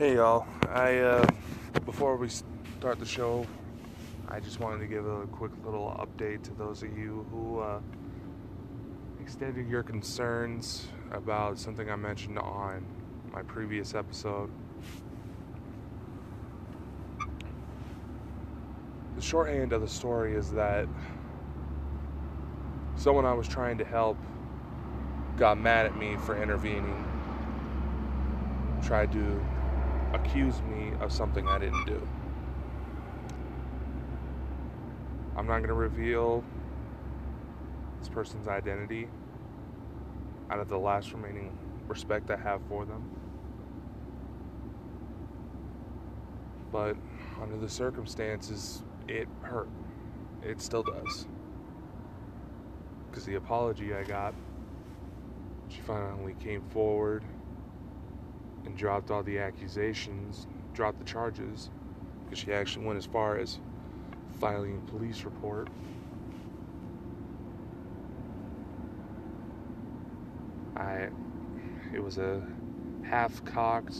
Hey y'all, I uh, before we start the show, I just wanted to give a quick little update to those of you who uh, extended your concerns about something I mentioned on my previous episode. The shorthand of the story is that someone I was trying to help got mad at me for intervening, tried to accuse me of something I didn't do. I'm not going to reveal this person's identity out of the last remaining respect I have for them. But under the circumstances, it hurt. It still does. Because the apology I got, she finally came forward and dropped all the accusations, dropped the charges, because she actually went as far as filing a police report. I, it was a half-cocked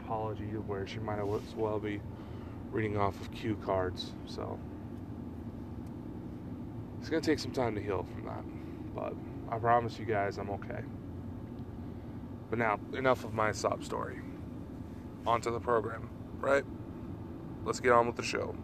apology where she might as well be reading off of cue cards. So it's gonna take some time to heal from that, but I promise you guys I'm okay. But now, enough of my sob story. On to the program, right? Let's get on with the show.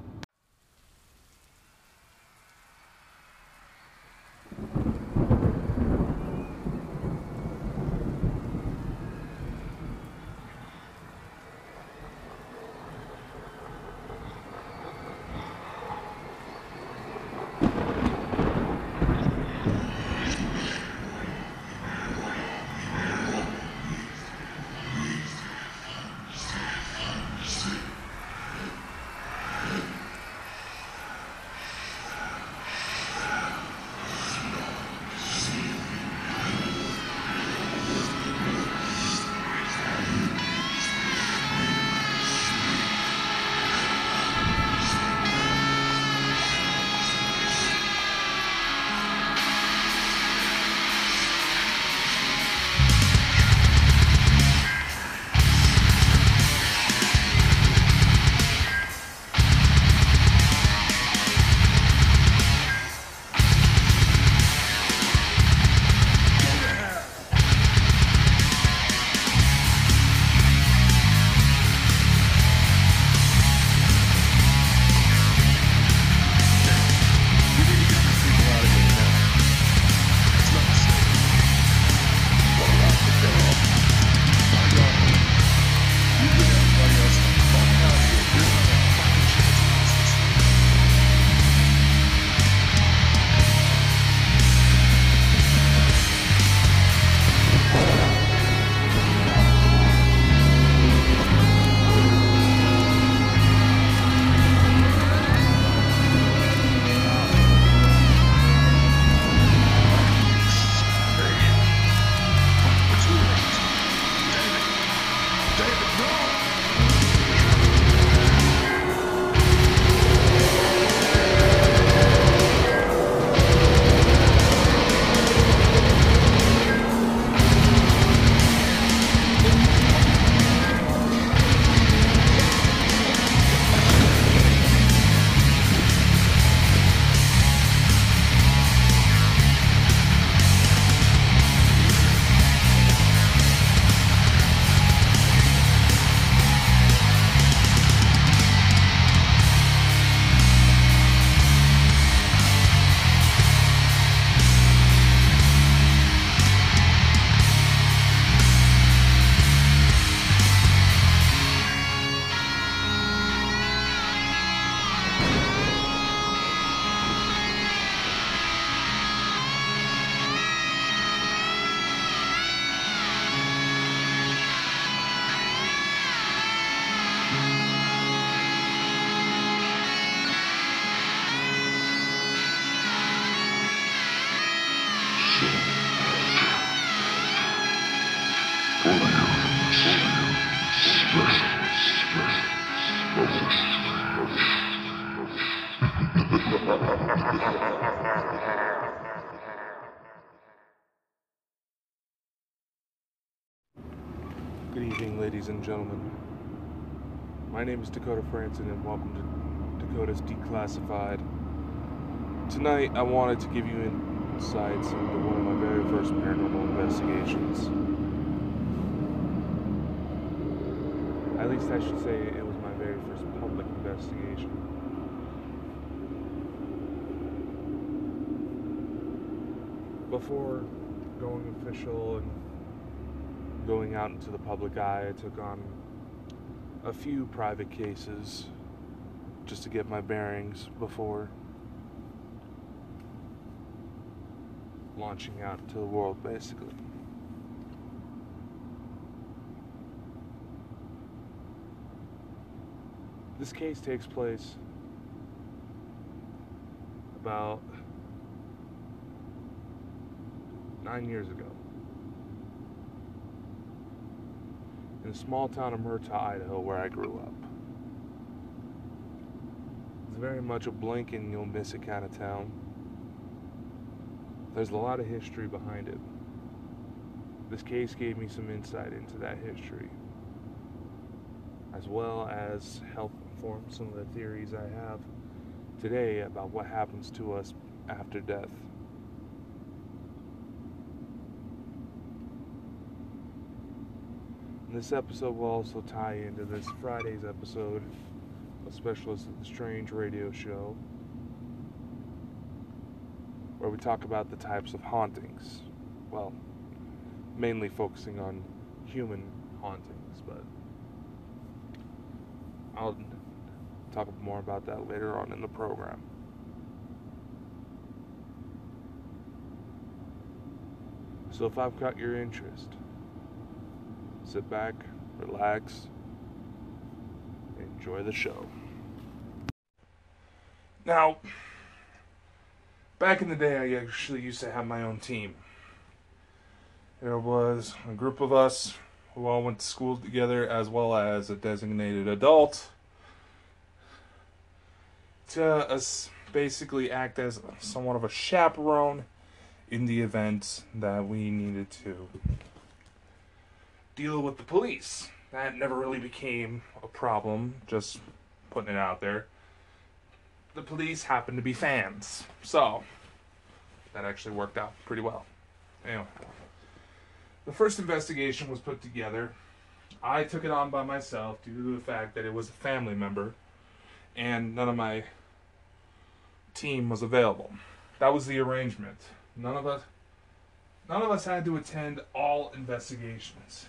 Gentlemen. My name is Dakota Frandsen, and welcome to Dakota's Declassified. Tonight, I wanted to give you insights into one of my very first paranormal investigations. At least I should say it was my very first public investigation. Before going official and going out into the public eye, I took on a few private cases just to get my bearings before launching out into the world, basically. This case takes place about nine years ago in the small town of Murtaugh, Idaho, where I grew up. It's very much a blink and you'll miss it kind of town. There's a lot of history behind it. This case gave me some insight into that history, as well as help inform some of the theories I have today about what happens to us after death. This episode will also tie into this Friday's episode of Specialist Strange radio show, where we talk about the types of hauntings. Well, mainly focusing on human hauntings, but I'll talk more about that later on in the program. So if I've caught your interest, sit back, relax, enjoy the show. Now, back in the day, I actually used to have my own team. There was a group of us who all went to school together, as well as a designated adult, to basically act as somewhat of a chaperone in the event that we needed to deal with the police. That never really became a problem, just putting it out there. The police happened to be fans, so that actually worked out pretty well. Anyway, the first investigation was put together. I took it on by myself due to the fact that it was a family member and none of my team was available. That was the arrangement. None of us none of us had to attend all investigations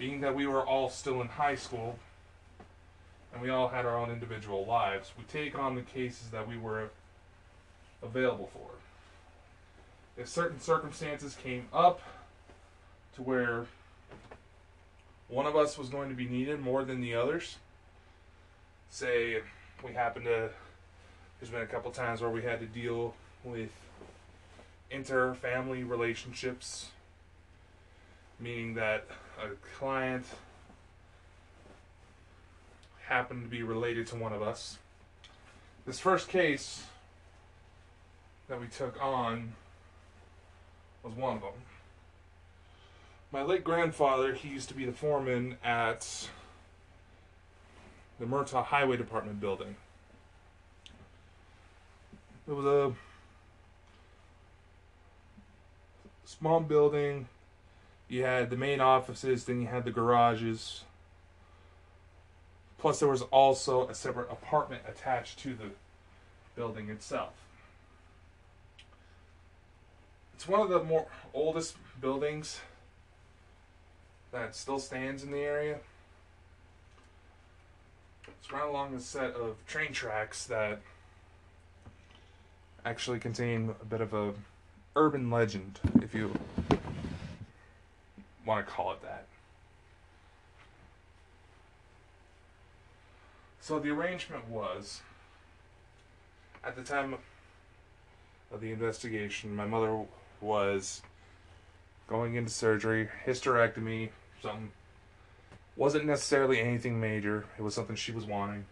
being that we were all still in high school and we all had our own individual lives, we take on the cases that we were available for. If certain circumstances came up to where one of us was going to be needed more than the others, say we happen to, there's been a couple times where we had to deal with inter family relationships, meaning that a client happened to be related to one of us. This first case that we took on was one of them. My late grandfather, he used to be the foreman at the Murtaugh Highway Department building. It was a small building you had the main offices, then you had the garages. Plus, there was also a separate apartment attached to the building itself. It's one of the more oldest buildings that still stands in the area. It's right along a set of train tracks that actually contain a bit of a urban legend, if you want to call it that. So the arrangement was at the time of the investigation, my mother was going into surgery, hysterectomy, something wasn't necessarily anything major. It was something she was wanting.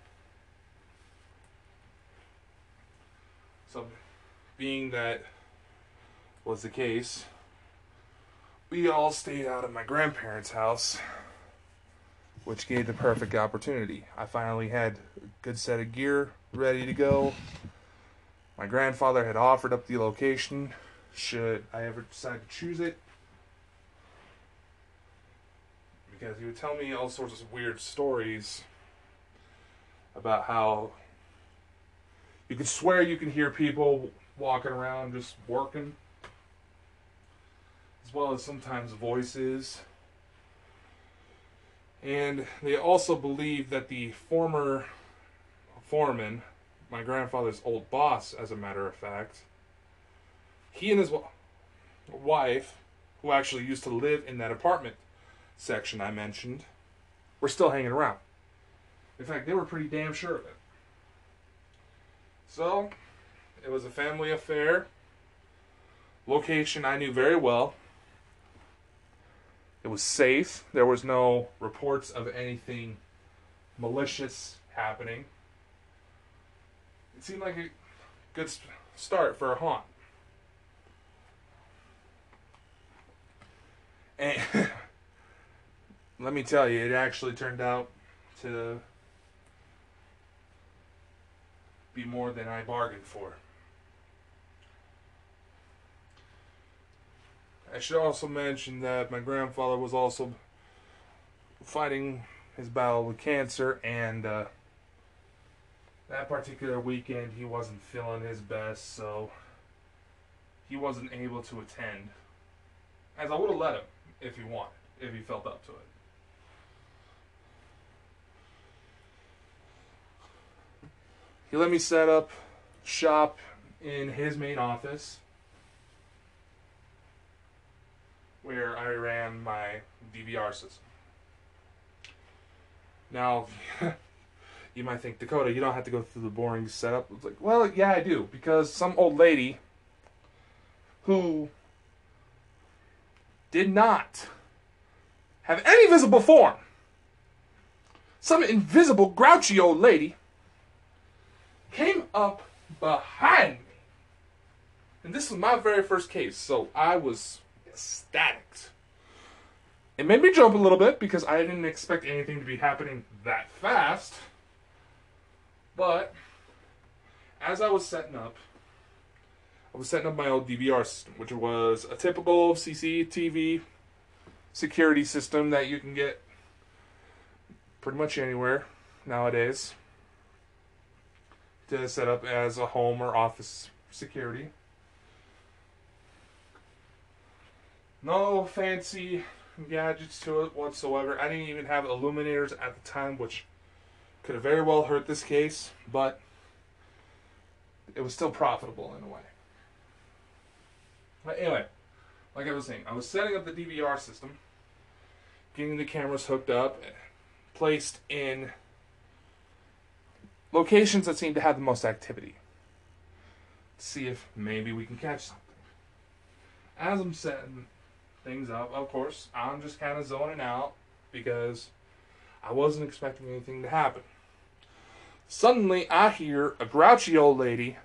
So, being that was the case, we all stayed out at my grandparents' house which gave the perfect opportunity. I finally had a good set of gear ready to go. My grandfather had offered up the location should I ever decide to choose it. Because he would tell me all sorts of weird stories about how you could swear you can hear people walking around just working, as well as sometimes voices. And they also believe that the former foreman, my grandfather's old boss, as a matter of fact, he and his wife, who actually used to live in that apartment section I mentioned, were still hanging around. In fact, they were pretty damn sure of it. So, it was a family affair. Location I knew very well. It was safe. There was no reports of anything malicious happening. It seemed like a good start for a haunt. And let me tell you, it actually turned out to be more than I bargained for. I should also mention that my grandfather was also fighting his battle with cancer, and uh, that particular weekend he wasn't feeling his best, so he wasn't able to attend. As I would have let him if he wanted, if he felt up to it. He let me set up shop in his main office where I ran my DVR system. Now, you might think, Dakota, you don't have to go through the boring setup. It's like, well, yeah, I do, because some old lady who did not have any visible form, some invisible, grouchy old lady came up behind me. And this was my very first case, so I was ecstatic. It made me jump a little bit because I didn't expect anything to be happening that fast. But as I was setting up, I was setting up my old DVR system, which was a typical CCTV security system that you can get pretty much anywhere nowadays to set up as a home or office security. No fancy gadgets to it whatsoever. I didn't even have illuminators at the time, which could have very well hurt this case, but it was still profitable in a way. But anyway, like I was saying, I was setting up the DVR system, getting the cameras hooked up, placed in locations that seem to have the most activity. See if maybe we can catch something. As I'm setting things up, of course, I'm just kind of zoning out because I wasn't expecting anything to happen. Suddenly, I hear a grouchy old lady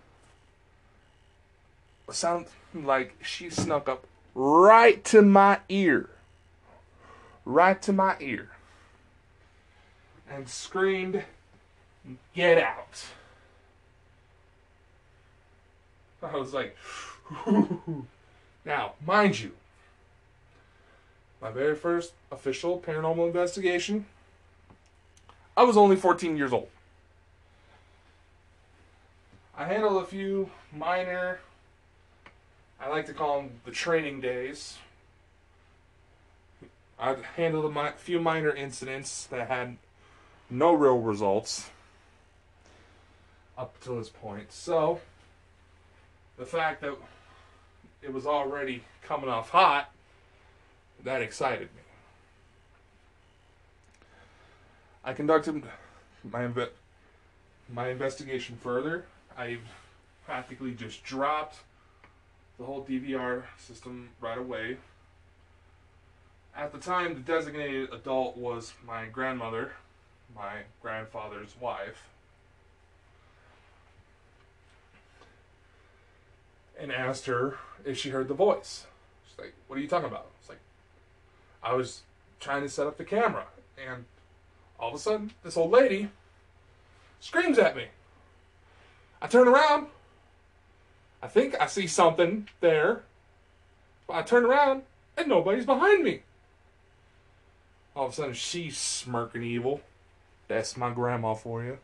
sound like she snuck up right to my ear. Right to my ear. And screamed, Get out. I was like, now, mind you, my very first official paranormal investigation, I was only 14 years old. I handled a few minor, I like to call them the training days. I handled a few minor incidents that had no real results up to this point. So, the fact that it was already coming off hot, that excited me. I conducted my my investigation further. I practically just dropped the whole DVR system right away. At the time, the designated adult was my grandmother, my grandfather's wife. and asked her if she heard the voice. She's like, "What are you talking about?" It's like, "I was trying to set up the camera, and All of a sudden, this old lady screams at me. I turn around. I think I see something there. But I turn around and nobody's behind me. All of a sudden, she's smirking evil. That's my grandma for you.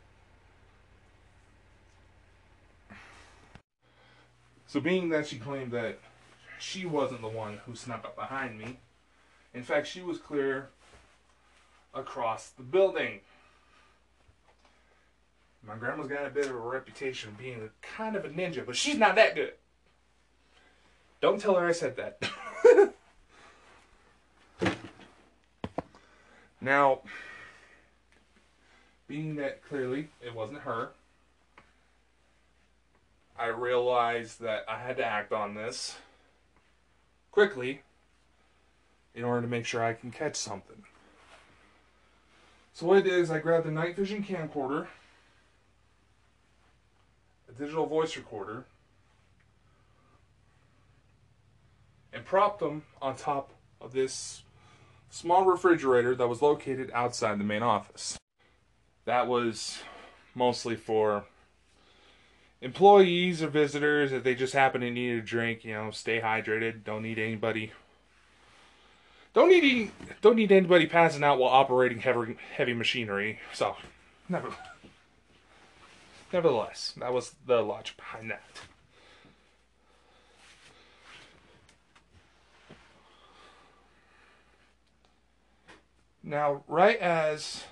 So, being that she claimed that she wasn't the one who snuck up behind me, in fact, she was clear across the building. My grandma's got a bit of a reputation of being kind of a ninja, but she's not that good. Don't tell her I said that. now, being that clearly it wasn't her, I realized that I had to act on this quickly in order to make sure I can catch something. So what I did is I grabbed a night vision camcorder, a digital voice recorder, and propped them on top of this small refrigerator that was located outside the main office. That was mostly for employees or visitors if they just happen to need a drink, you know, stay hydrated, don't need anybody don't need don't need anybody passing out while operating heavy heavy machinery. So, never, nevertheless, that was the logic behind that. Now, right as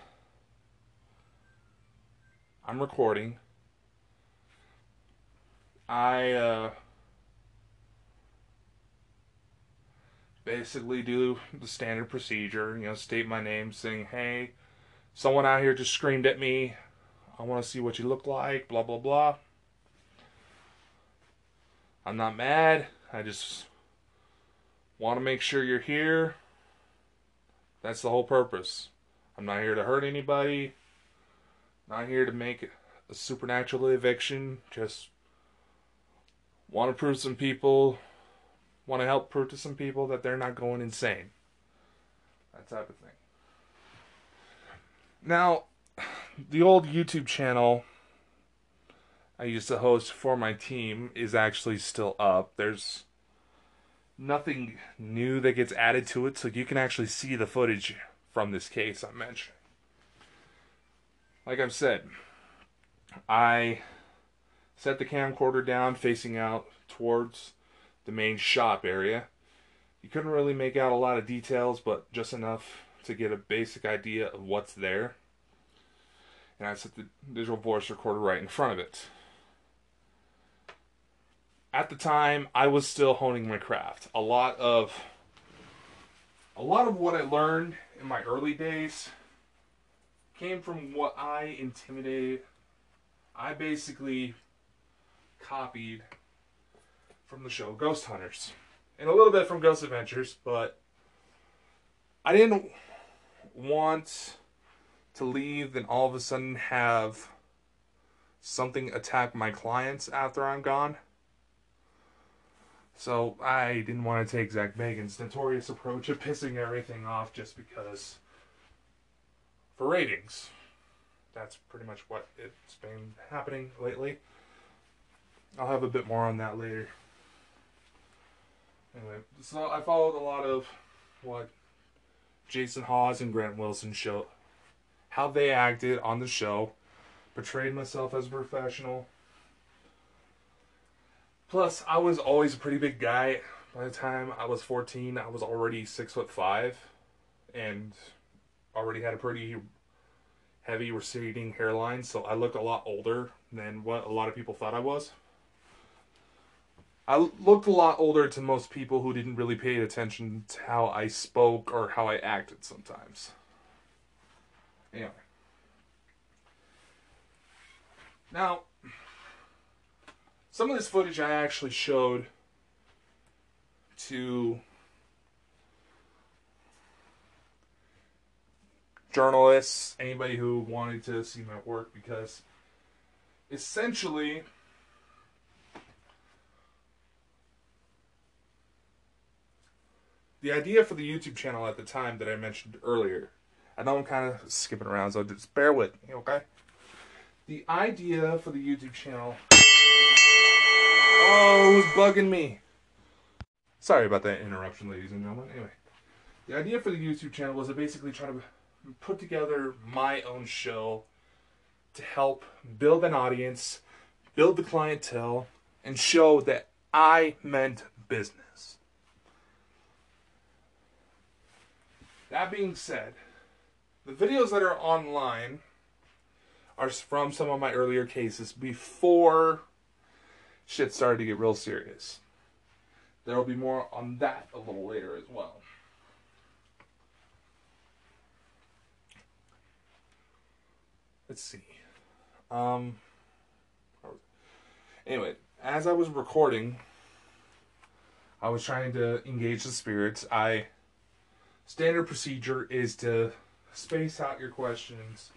I'm recording, I uh, basically do the standard procedure, you know, state my name, saying, hey, someone out here just screamed at me. I want to see what you look like, blah, blah, blah. I'm not mad. I just want to make sure you're here. That's the whole purpose. I'm not here to hurt anybody. Not here to make a supernatural eviction. Just want to prove some people want to help prove to some people that they're not going insane. That type of thing. Now, the old YouTube channel I used to host for my team is actually still up. There's nothing new that gets added to it, so you can actually see the footage from this case I mentioned. Like I've said, I set the camcorder down facing out towards the main shop area. You couldn't really make out a lot of details, but just enough to get a basic idea of what's there. And I set the digital voice recorder right in front of it. At the time, I was still honing my craft. A lot of a lot of what I learned in my early days came from what I intimidated. I basically copied from the show Ghost Hunters and a little bit from Ghost Adventures, but I didn't want to leave and all of a sudden have something attack my clients after I'm gone. So I didn't want to take Zak Bagans' notorious approach of pissing everything off just because for ratings. That's pretty much what it's been happening lately. I'll have a bit more on that later. Anyway, so I followed a lot of what Jason Hawes and Grant Wilson show, how they acted on the show, portrayed myself as a professional. Plus, I was always a pretty big guy. By the time I was 14, I was already six foot five, and already had a pretty heavy receding hairline, so I looked a lot older than what a lot of people thought I was. I looked a lot older to most people who didn't really pay attention to how I spoke or how I acted sometimes. Anyway. Now, some of this footage I actually showed to journalists, anybody who wanted to see my work, because essentially the idea for the YouTube channel at the time that I mentioned earlier I know I'm kind of skipping around, so just bear with me, okay? The idea for the YouTube channel. Oh, it was bugging me? Sorry about that interruption, ladies and gentlemen. Anyway, the idea for the YouTube channel was to basically try to put together my own show to help build an audience, build the clientele, and show that I meant business. That being said, the videos that are online are from some of my earlier cases before shit started to get real serious. There will be more on that a little later as well. Let's see. Um, anyway, as I was recording, I was trying to engage the spirits. I standard procedure is to space out your questions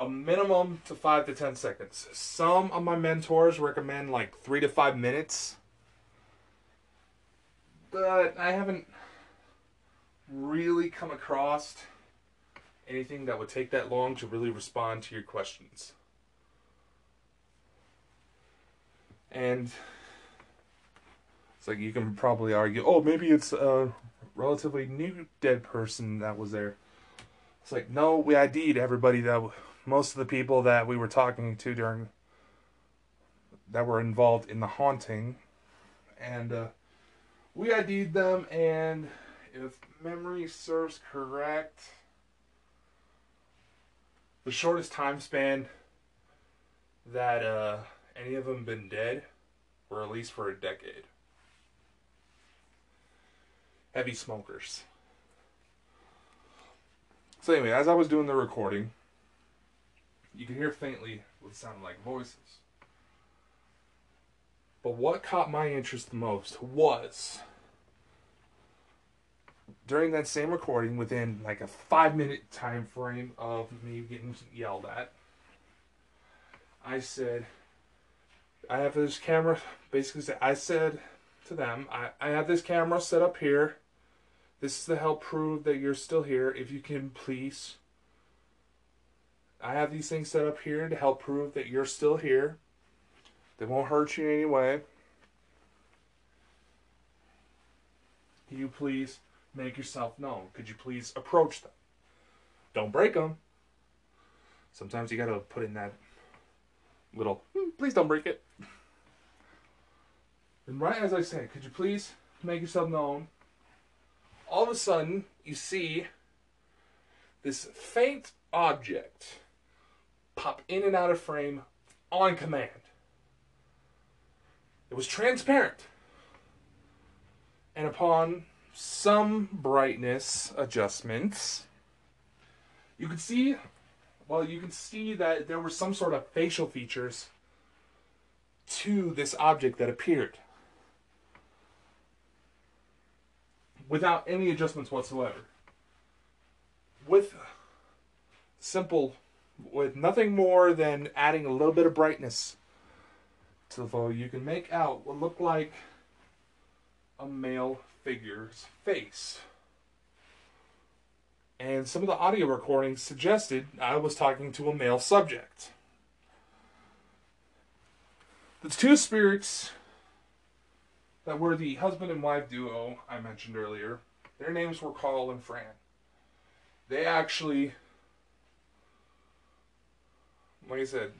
a minimum to five to ten seconds. Some of my mentors recommend like three to five minutes, but I haven't really come across anything that would take that long to really respond to your questions. And it's like you can probably argue, oh, maybe it's a relatively new dead person that was there. It's like, no, we ID'd everybody that, most of the people that we were talking to during, that were involved in the haunting. And uh, we ID'd them, and if memory serves correct, the shortest time span that uh, any of them been dead were at least for a decade. Heavy smokers. So anyway, as I was doing the recording, you can hear faintly what sounded like voices. But what caught my interest the most was during that same recording, within like a five minute time frame of me getting yelled at, I said, I have this camera. Basically, I said to them, I, I have this camera set up here. This is to help prove that you're still here. If you can please, I have these things set up here to help prove that you're still here. They won't hurt you in any way. Can you please make yourself known? Could you please approach them? Don't break them. Sometimes you gotta put in that little, "Hmm, please don't break it. And right as I say, could you please make yourself known? All of a sudden, you see this faint object pop in and out of frame on command. It was transparent. And upon some brightness adjustments, you could see, well, you can see that there were some sort of facial features to this object that appeared without any adjustments whatsoever. With simple, with nothing more than adding a little bit of brightness to the photo, you can make out what looked like a male figure's face. And some of the audio recordings suggested I was talking to a male subject. The two spirits that were the husband and wife duo I mentioned earlier, their names were Carl and Fran. They actually, like I said,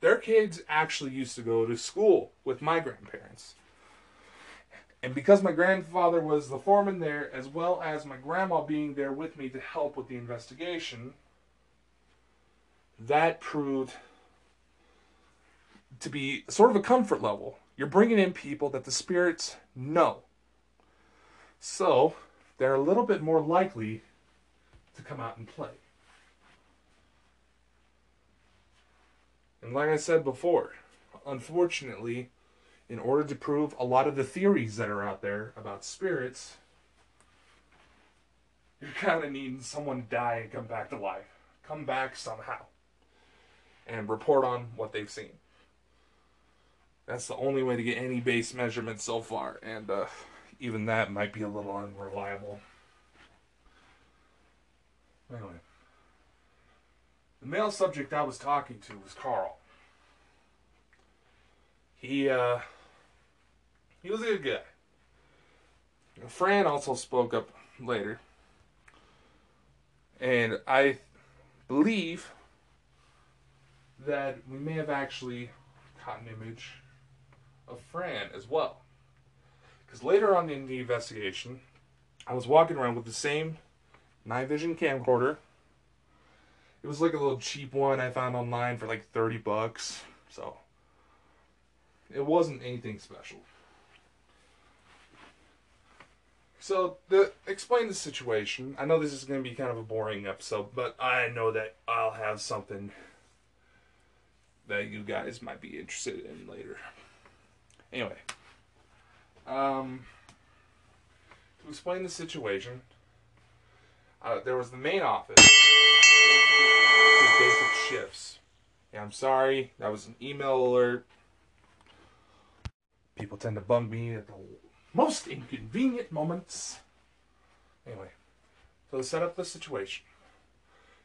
their kids actually used to go to school with my grandparents. And because my grandfather was the foreman there, as well as my grandma being there with me to help with the investigation, that proved to be sort of a comfort level. You're bringing in people that the spirits know. So, they're a little bit more likely to come out and play. And like I said before, unfortunately, in order to prove a lot of the theories that are out there about spirits, you're kind of needing someone to die and come back to life. Come back somehow. And report on what they've seen. That's the only way to get any base measurement so far. And uh, even that might be a little unreliable. Anyway, the male subject I was talking to was Carl. He, uh, he was a good guy. Fran also spoke up later. And I believe that we may have actually caught an image of Fran as well. Because later on in the investigation, I was walking around with the same night vision camcorder. It was like a little cheap one I found online for like 30 bucks. So it wasn't anything special. So, the explain the situation. I know this is going to be kind of a boring episode, but I know that I'll have something that you guys might be interested in later. Anyway, um, to explain the situation, uh, there was the main office, basic shifts. Yeah, I'm sorry, that was an email alert. People tend to bug me at the most inconvenient moments. Anyway, so to set up the situation,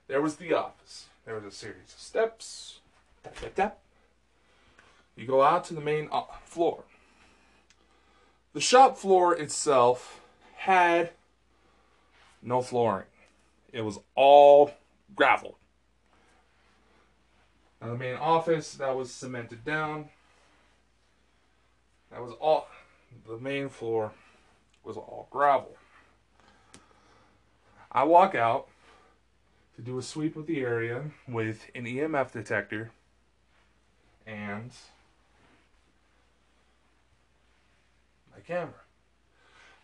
there was the office. There was a series of steps. Tap, tap, tap. You go out to the main uh, floor. The shop floor itself had no flooring. It was all gravel. Now the main office that was cemented down. That was all the main floor was all gravel. I walk out to do a sweep of the area with an EMF detector and camera.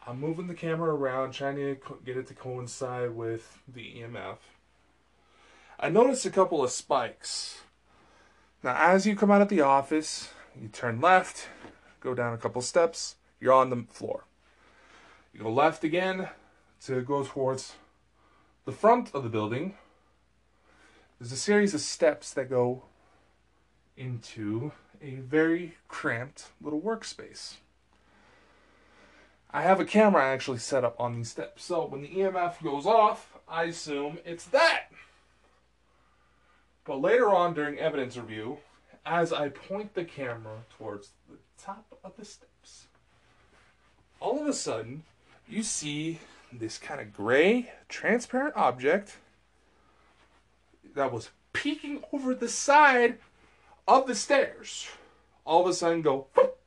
I'm moving the camera around, trying to get it to coincide with the EMF. I noticed a couple of spikes. Now, as you come out of the office, you turn left, go down a couple steps, you're on the floor. You go left again to go towards the front of the building. There's a series of steps that go into a very cramped little workspace. I have a camera actually set up on these steps, so when the EMF goes off, I assume it's that. But later on during evidence review, as I point the camera towards the top of the steps, all of a sudden you see this kind of gray, transparent object that was peeking over the side of the stairs. All of a sudden go whoop,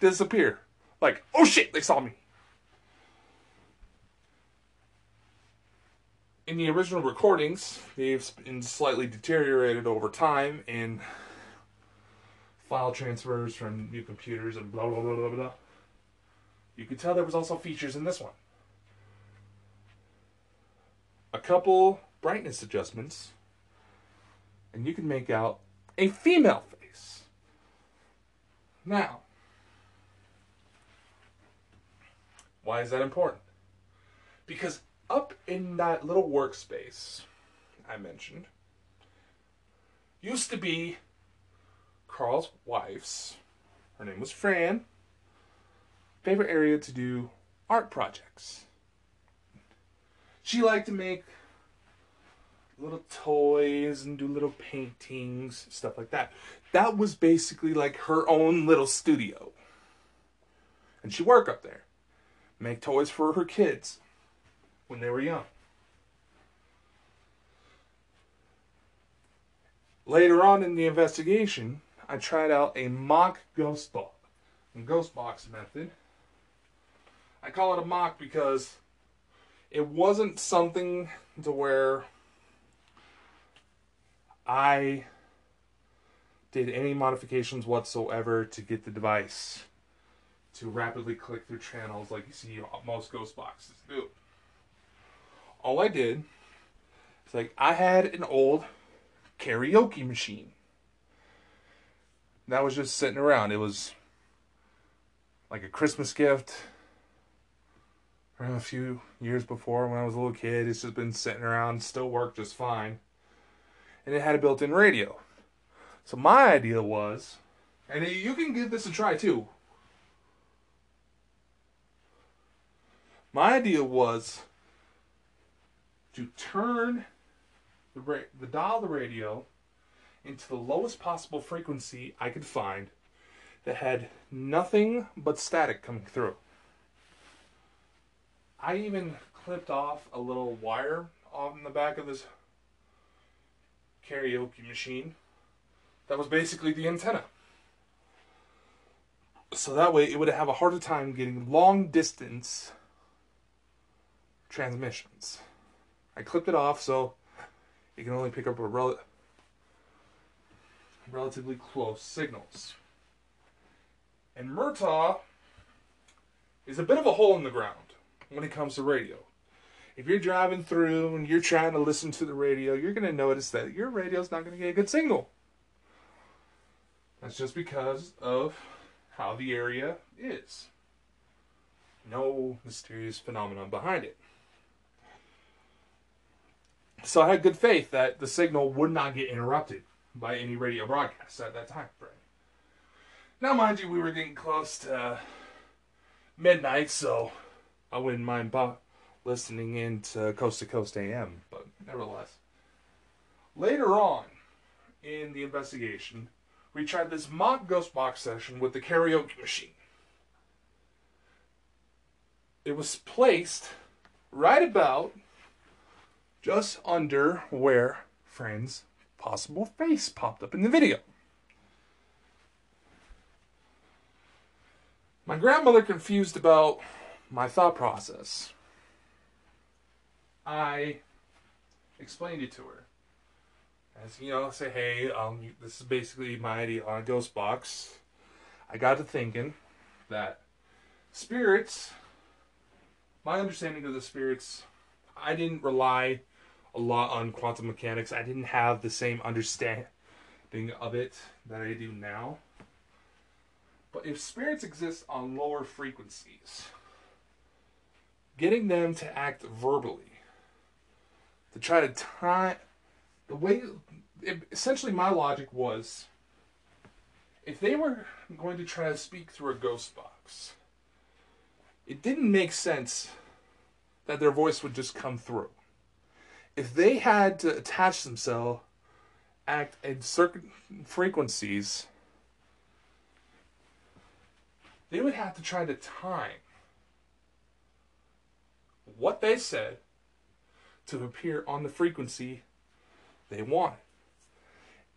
disappear. Like, oh shit, they saw me. In the original recordings, they've been slightly deteriorated over time in file transfers from new computers and blah blah blah blah blah. You could tell there was also features in this one. A couple brightness adjustments, and you can make out a female face. Now, why is that important? Because up in that little workspace I mentioned used to be Carl's wife's. Her name was Fran favorite area to do art projects. She liked to make little toys and do little paintings, stuff like that. That was basically like her own little studio. And she worked up there. Make toys for her kids when they were young. Later on in the investigation, I tried out a mock ghost box, ghost box method I call it a mock because it wasn't something to where I did any modifications whatsoever to get the device to rapidly click through channels like you see most ghost boxes do. All I did is like I had an old karaoke machine that was just sitting around. It was like a Christmas gift Around a few years before when I was a little kid. It's just been sitting around, still worked just fine. And it had a built in radio. So my idea was, and you can give this a try too. My idea was to turn the, ra- the dial of the radio into the lowest possible frequency I could find that had nothing but static coming through. I even clipped off a little wire on the back of this karaoke machine that was basically the antenna. So that way it would have a harder time getting long distance transmissions. I clipped it off so you can only pick up a rel- relatively close signals. And Murtaugh is a bit of a hole in the ground when it comes to radio. If you're driving through and you're trying to listen to the radio, you're going to notice that your radio's not going to get a good signal. That's just because of how the area is. No mysterious phenomenon behind it. So I had good faith that the signal would not get interrupted by any radio broadcasts at that time frame. Now, mind you, we were getting close to midnight, so I wouldn't mind listening in to Coast to Coast AM, but nevertheless. Later on in the investigation, we tried this mock ghost box session with the karaoke machine. It was placed right about just under where Fran's possible face popped up in the video. My grandmother confused about my thought process. I explained it to her. As you know, I say, hey, um, this is basically my idea on a ghost box. I got to thinking that spirits, my understanding of the spirits, I didn't rely a lot on quantum mechanics. I didn't have the same understanding of it that I do now. But if spirits exist on lower frequencies, getting them to act verbally, to try to tie the way, it, essentially, my logic was if they were going to try to speak through a ghost box, it didn't make sense that their voice would just come through. If they had to attach themselves, act at certain frequencies, they would have to try to time what they said to appear on the frequency they wanted.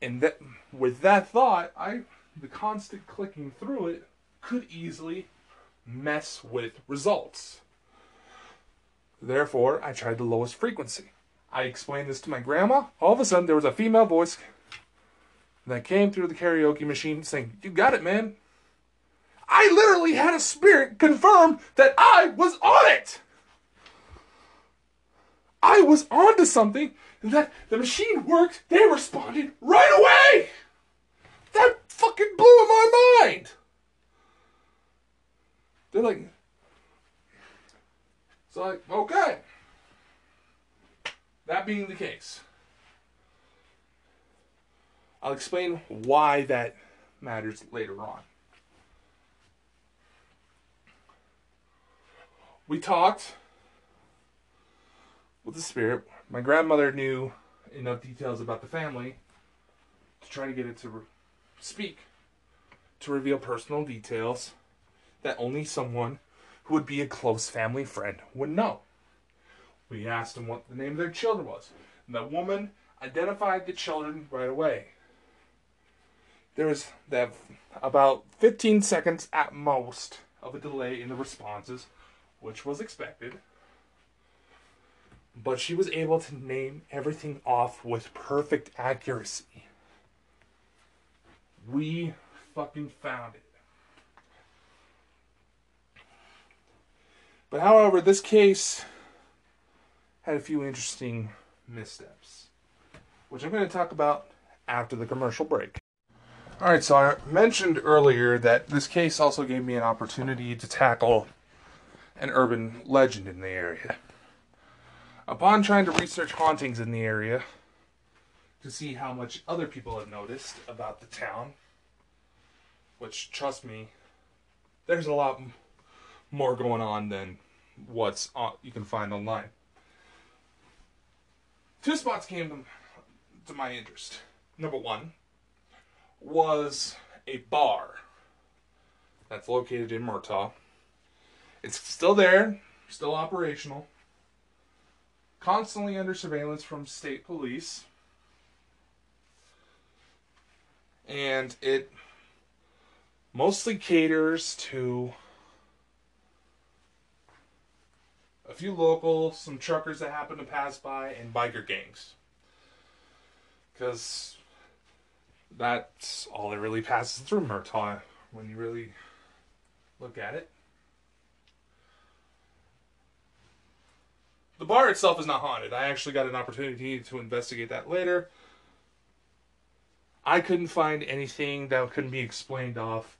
And that with that thought, I the constant clicking through it could easily mess with results. Therefore, I tried the lowest frequency. I explained this to my grandma. All of a sudden, there was a female voice that came through the karaoke machine saying, You got it, man. I literally had a spirit confirm that I was on it. I was onto something, that the machine worked. They responded right away. That fucking blew my mind. They're like, so like, okay. That being the case, I'll explain why that matters later on. We talked with the spirit. My grandmother knew enough details about the family to try to get it to re- speak, to reveal personal details that only someone who would be a close family friend would know. We asked them what the name of their children was. And the woman identified the children right away. There was that about 15 seconds at most of a delay in the responses, which was expected. But she was able to name everything off with perfect accuracy. We fucking found it. But however, this case had a few interesting missteps, which I'm going to talk about after the commercial break. All right, so I mentioned earlier that this case also gave me an opportunity to tackle an urban legend in the area. Upon trying to research hauntings in the area to see how much other people have noticed about the town, which, trust me, there's a lot more going on than what's on, you can find online. Two spots came to my interest. Number one was a bar that's located in Murtaugh. It's still there, still operational, constantly under surveillance from state police. And it mostly caters to a few locals, some truckers that happen to pass by, and biker gangs. Because that's all that really passes through Murtaugh when you really look at it. The bar itself is not haunted. I actually got an opportunity to investigate that later. I couldn't find anything that couldn't be explained off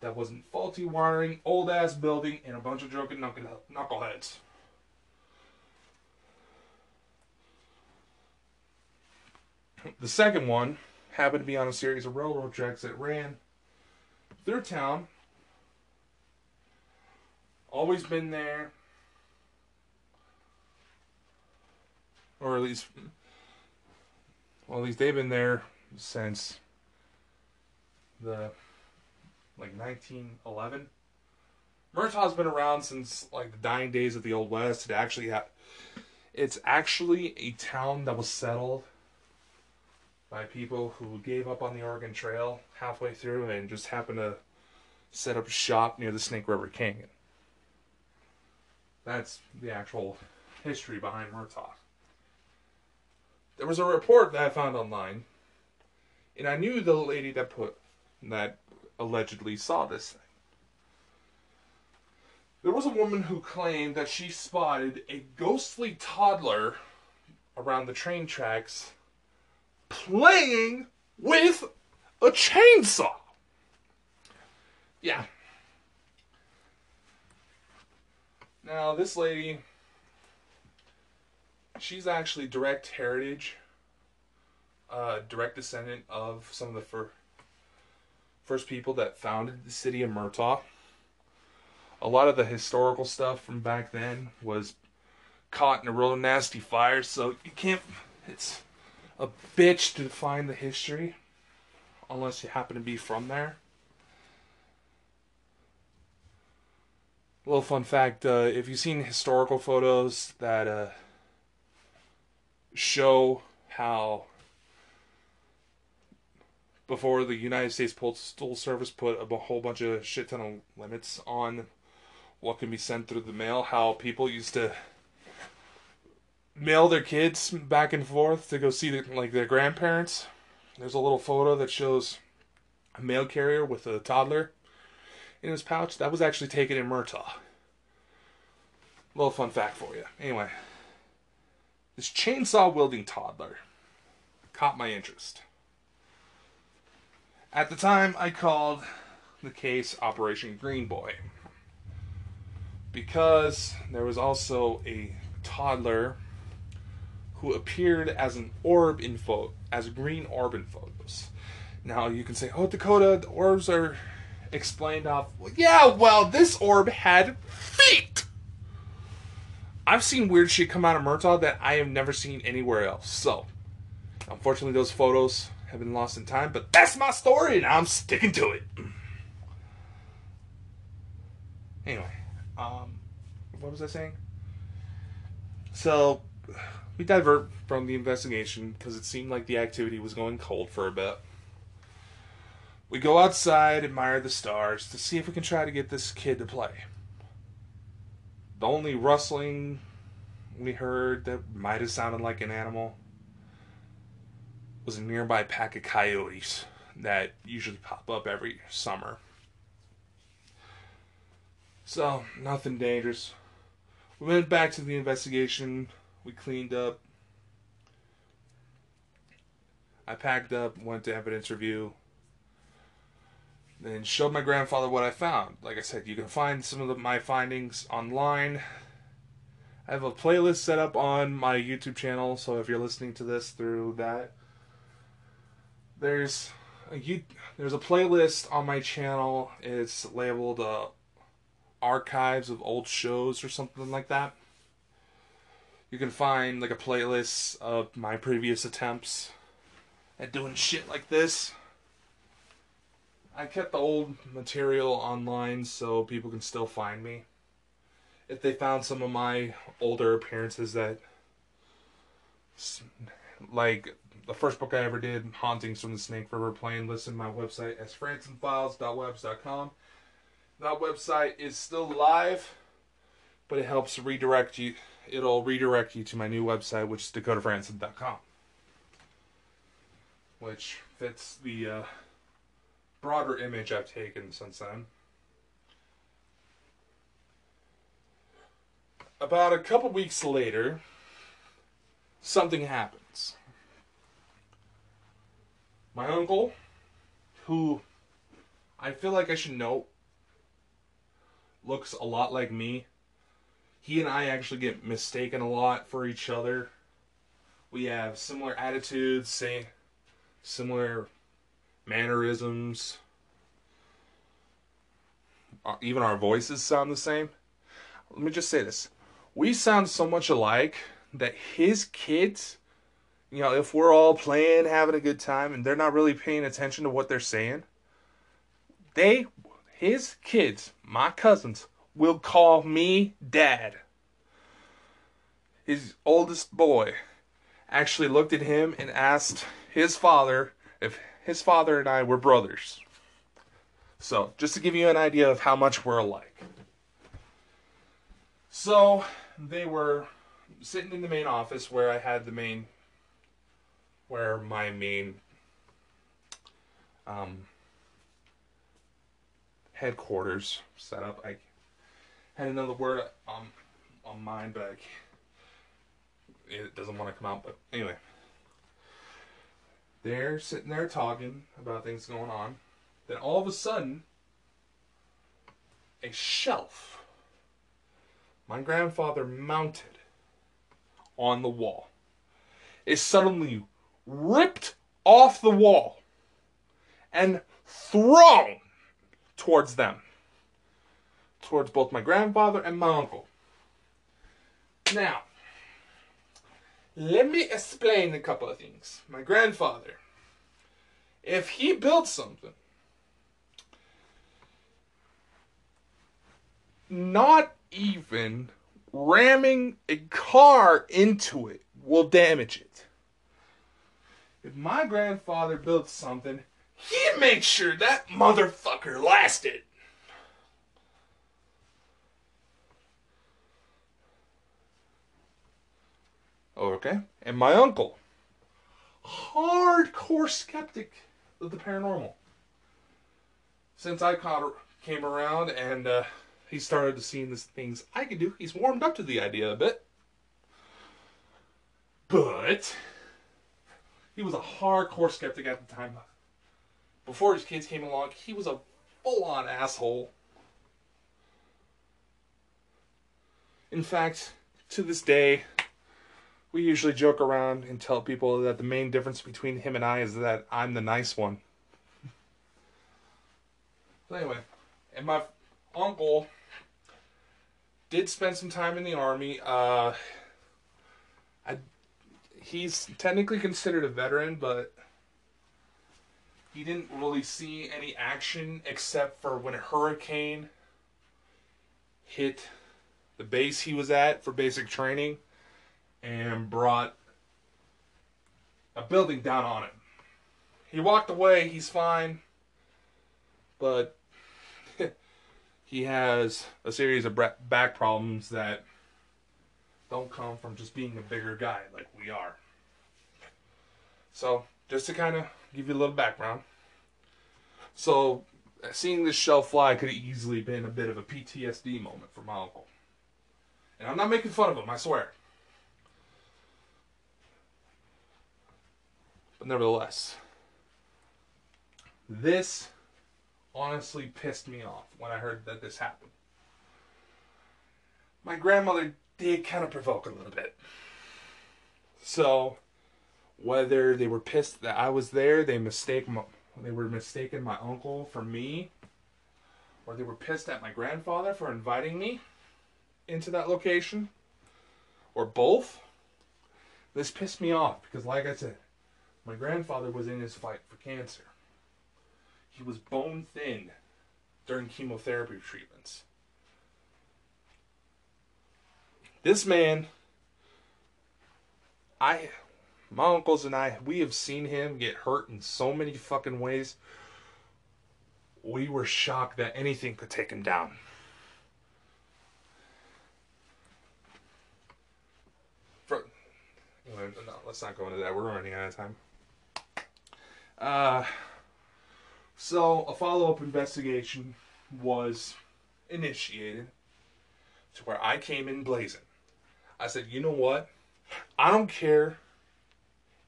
that wasn't faulty wiring, old ass building, and a bunch of drunken knuckleheads. The second one happened to be on a series of railroad tracks that ran through town. Always been there. Or at least, well, at least they've been there since the like 1911. Murtaugh's been around since like the dying days of the Old West. It actually ha- it's actually a town that was settled by people who gave up on the Oregon Trail halfway through and just happened to set up shop near the Snake River Canyon. That's the actual history behind Murtaugh. There was a report that I found online, and I knew the lady that put that allegedly saw this thing. There was a woman who claimed that she spotted a ghostly toddler around the train tracks playing with a chainsaw. Yeah. Now, this lady, she's actually direct heritage, uh, direct descendant of some of the fir- first people that founded the city of Murtaugh. A lot of the historical stuff from back then was caught in a real nasty fire, so you can't. It's a bitch to find the history unless you happen to be from there. little fun fact uh, if you've seen historical photos that uh, show how before the United States Postal Service put a whole bunch of shit ton of limits on what can be sent through the mail, how people used to mail their kids back and forth to go see the, like their grandparents. There's a little photo that shows a mail carrier with a toddler in his pouch. That was actually taken in Murtaugh. Little fun fact for you. Anyway, this chainsaw wielding toddler caught my interest. At the time, I called the case Operation Green Boy because there was also a toddler who appeared as an orb in photo, as green orb in photos. Now you can say, "Oh, Dakota, the orbs are explained off." Well, yeah, well, this orb had feet. I've seen weird shit come out of Murtaugh that I have never seen anywhere else. So, unfortunately, those photos have been lost in time, but that's my story, and I'm sticking to it. Anyway, um, what was I saying? So, we divert from the investigation because it seemed like the activity was going cold for a bit. We go outside, admire the stars to see if we can try to get this kid to play. The only rustling we heard that might have sounded like an animal was a nearby pack of coyotes that usually pop up every summer. So, nothing dangerous. We went back to the investigation we cleaned up. I packed up, went to evidence review, then showed my grandfather what I found. Like I said, you can find some of the, my findings online. I have a playlist set up on my YouTube channel, so if you're listening to this through that, there's a there's a playlist on my channel. It's labeled uh, "Archives of Old Shows" or something like that you can find like a playlist of my previous attempts at doing shit like this. I kept the old material online so people can still find me. If they found some of my older appearances that, like the first book I ever did, Hauntings from the Snake River Plain, listen to my website as frandsenfiles.webs.com. That website is still live, but it helps redirect you. It'll redirect you to my new website, which is dakotafrandsen.com, which fits the uh, broader image I've taken since then. About a couple weeks later, something happens. My uncle, who I feel like I should know looks a lot like me. He and I actually get mistaken a lot for each other. We have similar attitudes, say similar mannerisms. Uh, even our voices sound the same. Let me just say this. We sound so much alike that his kids, you know, if we're all playing, having a good time, and they're not really paying attention to what they're saying, they, his kids, my cousins, will call me dad. His oldest boy actually looked at him and asked his father if his father and I were brothers. So, just to give you an idea of how much we're alike. So, they were sitting in the main office where I had the main, where my main um, headquarters set up. I had another word on, on mine, but it doesn't want to come out. But anyway. They're sitting there talking about things going on. Then all of a sudden, a shelf my grandfather mounted on the wall is suddenly ripped off the wall and thrown towards them, towards both my grandfather and my uncle. Now, let me explain a couple of things. My grandfather, if he built something, not even ramming a car into it will damage it. If my grandfather built something, he'd make sure that motherfucker lasted. Okay. And my uncle, hardcore skeptic of the paranormal. Since I caught, came around and uh, he started to see the things I could do, he's warmed up to the idea a bit. But he was a hardcore skeptic at the time. Before his kids came along, he was a full on asshole. In fact, to this day, we usually joke around and tell people that the main difference between him and I is that I'm the nice one. so anyway, and my uncle did spend some time in the army. Uh, I, he's technically considered a veteran, but he didn't really see any action except for when a hurricane hit the base he was at for basic training and brought a building down on him. He walked away, he's fine, but he has a series of back problems that don't come from just being a bigger guy like we are. So, just to kind of give you a little background. So, seeing this shell fly could have easily been a bit of a PTSD moment for my uncle. And I'm not making fun of him, I swear. But nevertheless, this honestly pissed me off when I heard that this happened. My grandmother did kind of provoke a little bit. So, whether they were pissed that I was there, they mistake my, they were mistaken my uncle for me, or they were pissed at my grandfather for inviting me into that location, or both. This pissed me off because, like I said, My grandfather was in his fight for cancer. He was bone thin during chemotherapy treatments. This man, I, my uncles and I, we have seen him get hurt in so many fucking ways. We were shocked that anything could take him down. For, anyway, no, let's not go into that. We're running out of time. Uh, so a follow-up investigation was initiated to where I came in blazing. I said, you know what? I don't care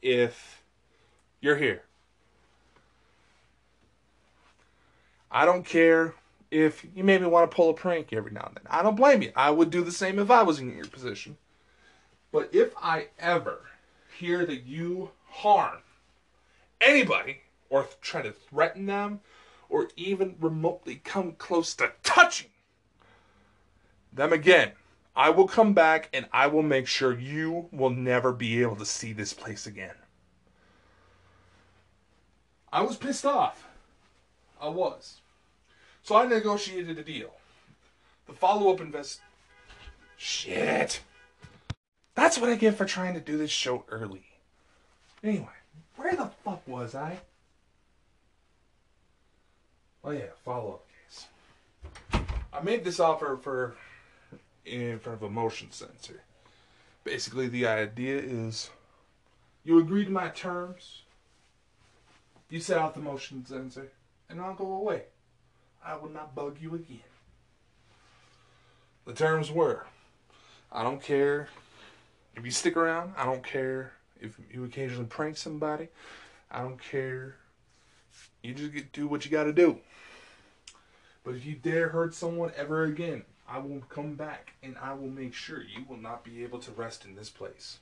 if you're here. I don't care if you maybe want to pull a prank every now and then. I don't blame you. I would do the same if I was in your position. But if I ever hear that you harm anybody or try to threaten them or even remotely come close to touching them again, I will come back and I will make sure you will never be able to see this place again. I was pissed off. I was. So I negotiated a deal. The follow up invest. Shit. That's what I get for trying to do this show early. Anyway, where the fuck was I? Oh yeah, follow up case. I made this offer for in front of a motion sensor. Basically, the idea is you agree to my terms, you set out the motion sensor, and I'll go away. I will not bug you again. The terms were I don't care if you stick around, I don't care if you occasionally prank somebody, I don't care. You just get, do what you got to do. But if you dare hurt someone ever again, I will come back and I will make sure you will not be able to rest in this place.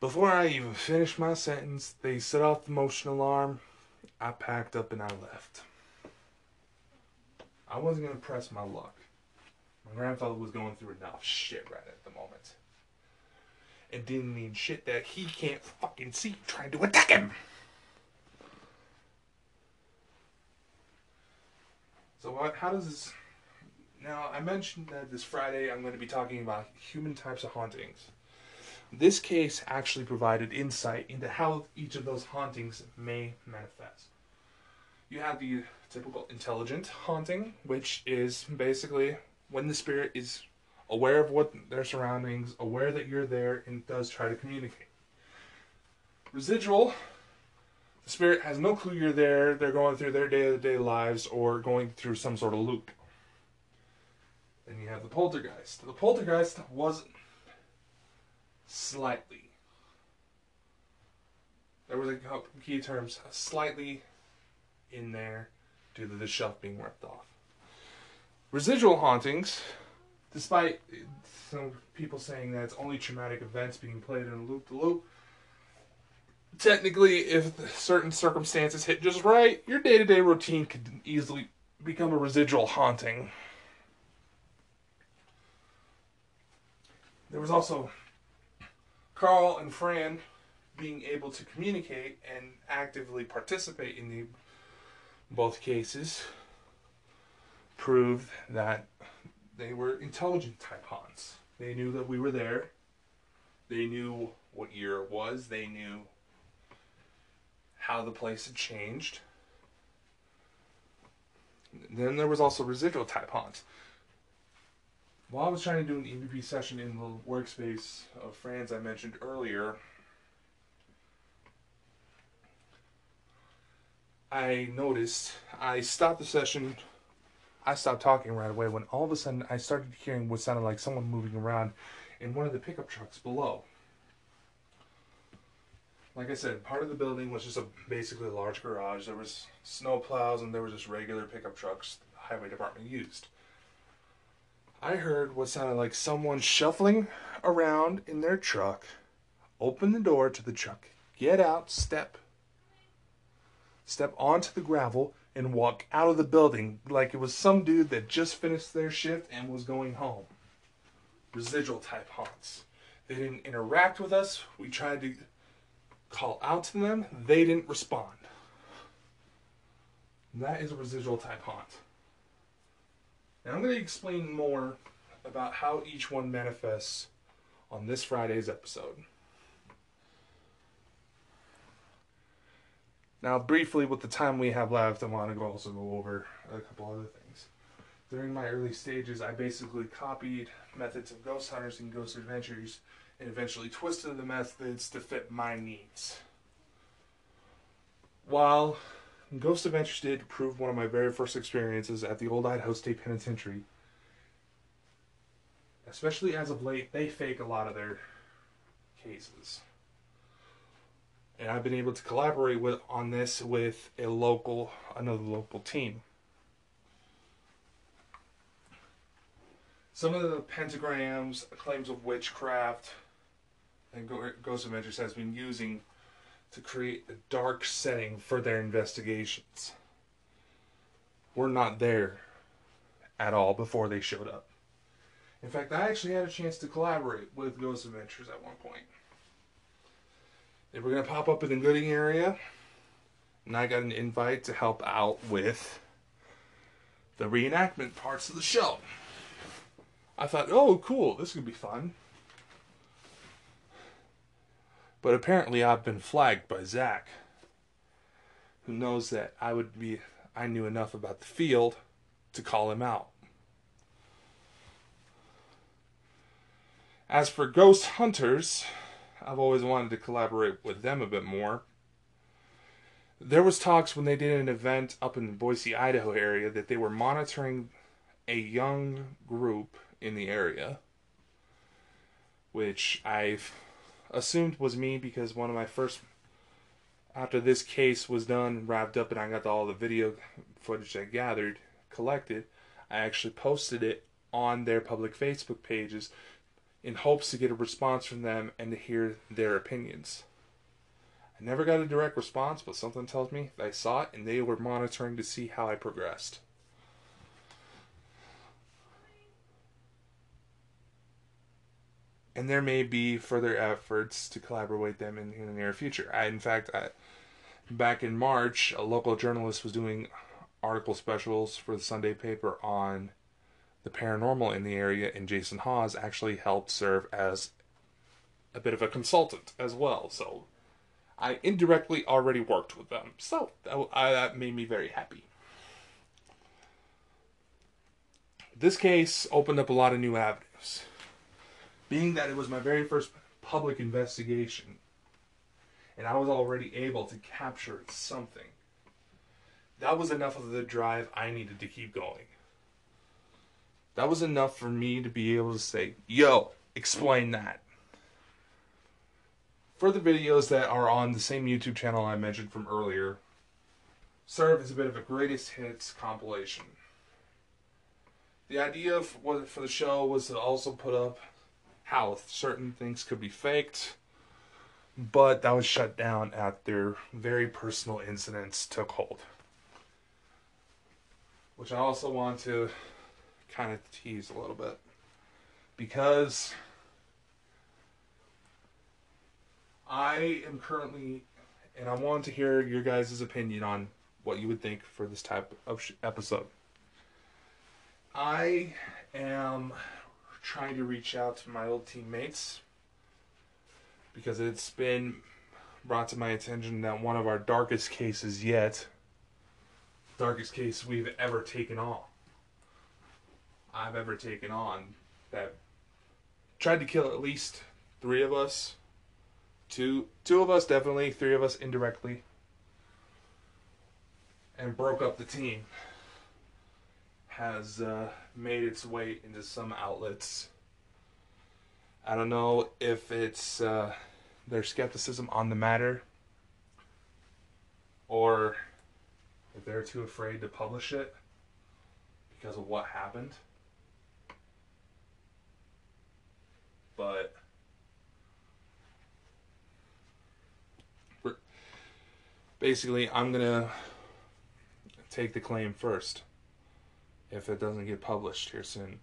Before I even finished my sentence, they set off the motion alarm. I packed up and I left. I wasn't going to press my luck. My grandfather was going through enough shit right at the moment. And didn't need shit that he can't fucking see trying to attack him. So what? How does this? Now I mentioned that this Friday I'm going to be talking about human types of hauntings. This case actually provided insight into how each of those hauntings may manifest. You have the typical intelligent haunting, which is basically when the spirit is aware of what their surroundings, aware that you're there, and does try to communicate. Residual the spirit has no clue you're there. They're going through their day to day lives or going through some sort of loop. Then you have the poltergeist. The poltergeist was slightly. There was a couple key terms slightly in there due to the shelf being ripped off. Residual hauntings, despite some people saying that it's only traumatic events being played in a loop to loop, technically, if certain circumstances hit just right, your day to day routine could easily become a residual haunting. There was also Carl and Fran being able to communicate and actively participate in the both cases proved that they were intelligent type haunts. They knew that we were there. They knew what year it was. They knew how the place had changed. Then there was also residual type haunts. While I was trying to do an EVP session in the workspace of Fran's I mentioned earlier, I noticed I stopped the session. I stopped talking right away when all of a sudden I started hearing what sounded like someone moving around in one of the pickup trucks below like I said, part of the building was just a basically a large garage. There was snow plows and there were just regular pickup trucks the highway department used. I heard what sounded like someone shuffling around in their truck, open the door to the truck, get out, step, step onto the gravel, and walk out of the building like it was some dude that just finished their shift and was going home. Residual type haunts. They didn't interact with us. We tried to call out to them. They didn't respond. That is a residual type haunt. And I'm going to explain more about how each one manifests on this Friday's episode. Now, briefly, with the time we have left, I want to also go over a couple other things. During my early stages, I basically copied methods of ghost hunters and ghost adventures and eventually twisted the methods to fit my needs. While Ghost Adventures did prove one of my very first experiences at the old Idaho State Penitentiary, especially as of late, they fake a lot of their cases. And I've been able to collaborate with on this with a local another local team. Some of the pentagrams, claims of witchcraft, and Ghost Adventures has been using to create a dark setting for their investigations. We're not there at all before they showed up. In fact, I actually had a chance to collaborate with Ghost Adventures at one point. They were going to pop up in the Gooding area, and I got an invite to help out with the reenactment parts of the show. I thought, oh, cool, this could be fun. But apparently, I've been flagged by Zak, who knows that I would be, I knew enough about the field to call him out. As for ghost hunters, I've always wanted to collaborate with them a bit more. There was talks when they did an event up in the Boise, Idaho area that they were monitoring a young group in the area, which I've assumed was me because one of my first after this case was done wrapped up and I got all the video footage I gathered collected, I actually posted it on their public Facebook pages in hopes to get a response from them and to hear their opinions. I never got a direct response, but something tells me they saw it and they were monitoring to see how I progressed. and there may be further efforts to collaborate them in, in the near future. I, in fact, I, back in March, a local journalist was doing article specials for the Sunday paper on the paranormal in the area, and Jason Hawes actually helped serve as a bit of a consultant as well. So I indirectly already worked with them. So that, I, that made me very happy. This case opened up a lot of new avenues being that it was my very first public investigation and I was already able to capture something, that was enough of the drive I needed to keep going. That was enough for me to be able to say, yo, explain that. Further videos that are on the same YouTube channel I mentioned from earlier serve as a bit of a greatest hits compilation. The idea for the show was to also put up how certain things could be faked, but that was shut down after very personal incidents took hold. Which I also want to kind of tease a little bit. Because I am currently, and I want to hear your guys' opinion on what you would think for this type of episode. I am trying to reach out to my old teammates because it's been brought to my attention that one of our darkest cases yet, darkest case we've ever taken on, I've ever taken on, that tried to kill at least three of us. Two, two of us definitely, three of us indirectly, and broke up the team has uh, made its way into some outlets. I don't know if it's uh, their skepticism on the matter or if they're too afraid to publish it because of what happened. But basically, I'm to take the claim first if it doesn't get published here soon.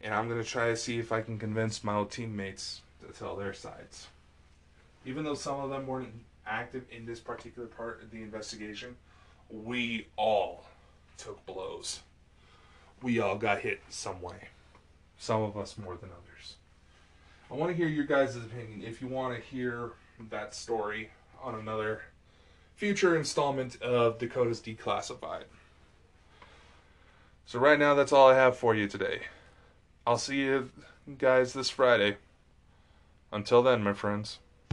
And I'm to try to see if I can convince my old teammates to tell their sides. Even though some of them weren't active in this particular part of the investigation, we all took blows. We all got hit some way. Some of us more than others. I want to hear your guys' opinion. If you want to hear that story on another future installment of Dakota's Declassified. So, right now, that's all I have for you today. I'll see you guys this Friday. Until then, my friends.